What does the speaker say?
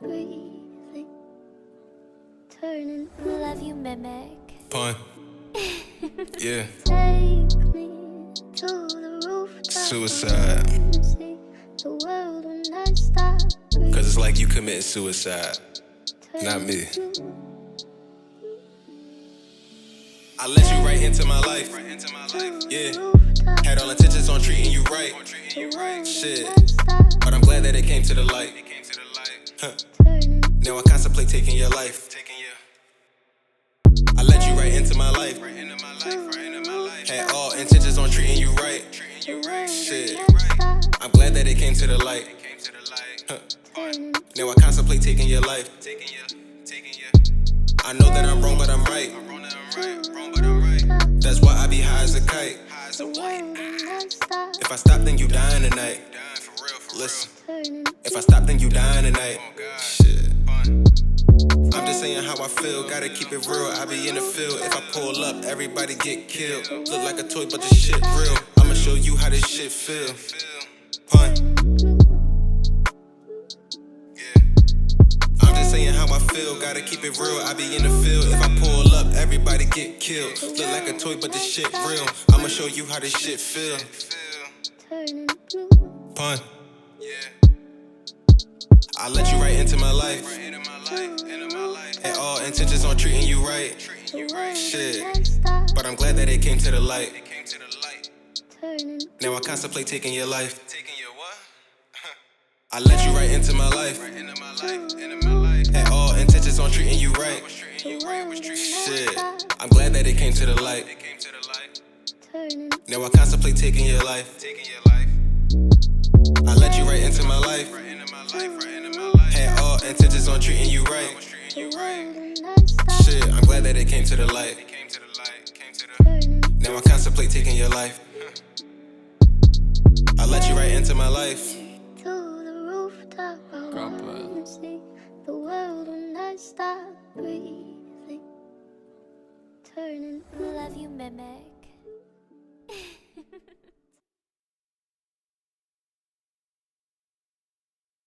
breathing. Turning Love you, mimic. Pun. yeah. Take me to the rooftop. Suicide. See the world when I stop. breathing. Cause it's like you committing suicide. Not me. I let you right into my life. Yeah. Had all intentions on treating you right. Shit. But I'm glad that it came to the light. Huh. Now I contemplate taking your life. I let you right into my life. Had all intentions on treating you right. Shit. I'm glad that it came to the light. Huh. Now I contemplate taking your life. I know that I'm wrong, but I'm right. That's why I be high as a kite. If I stop, then you dying tonight. Listen, if I stop, then you dying tonight. Shit. I'm just saying how I feel, gotta keep it real. I be in the field. If I pull up, everybody get killed. Look like a toy, but the shit real. I'ma show you how this shit feel. Pun. I'm just saying how I feel, gotta keep it real. I be in the field. If I pull up, everybody get killed. Look like a toy, but the shit real. I'ma show you how this shit feel. Pun. I let you right into my life. Had all intentions on treating you right. Shit. But I'm glad that it came to the light. Now I contemplate taking your life. I let you right into my life. Had all intentions on treating you right. Shit. I'm glad that it came to the light. Now I contemplate taking your life. I let you right into my life. Had all intentions on treating you right. Shit, I'm glad that it came to the light. Now I contemplate taking your life. I let you right into my life. To the rooftop, I wanna see the world when I stop breathing. Turning Love you, mimic.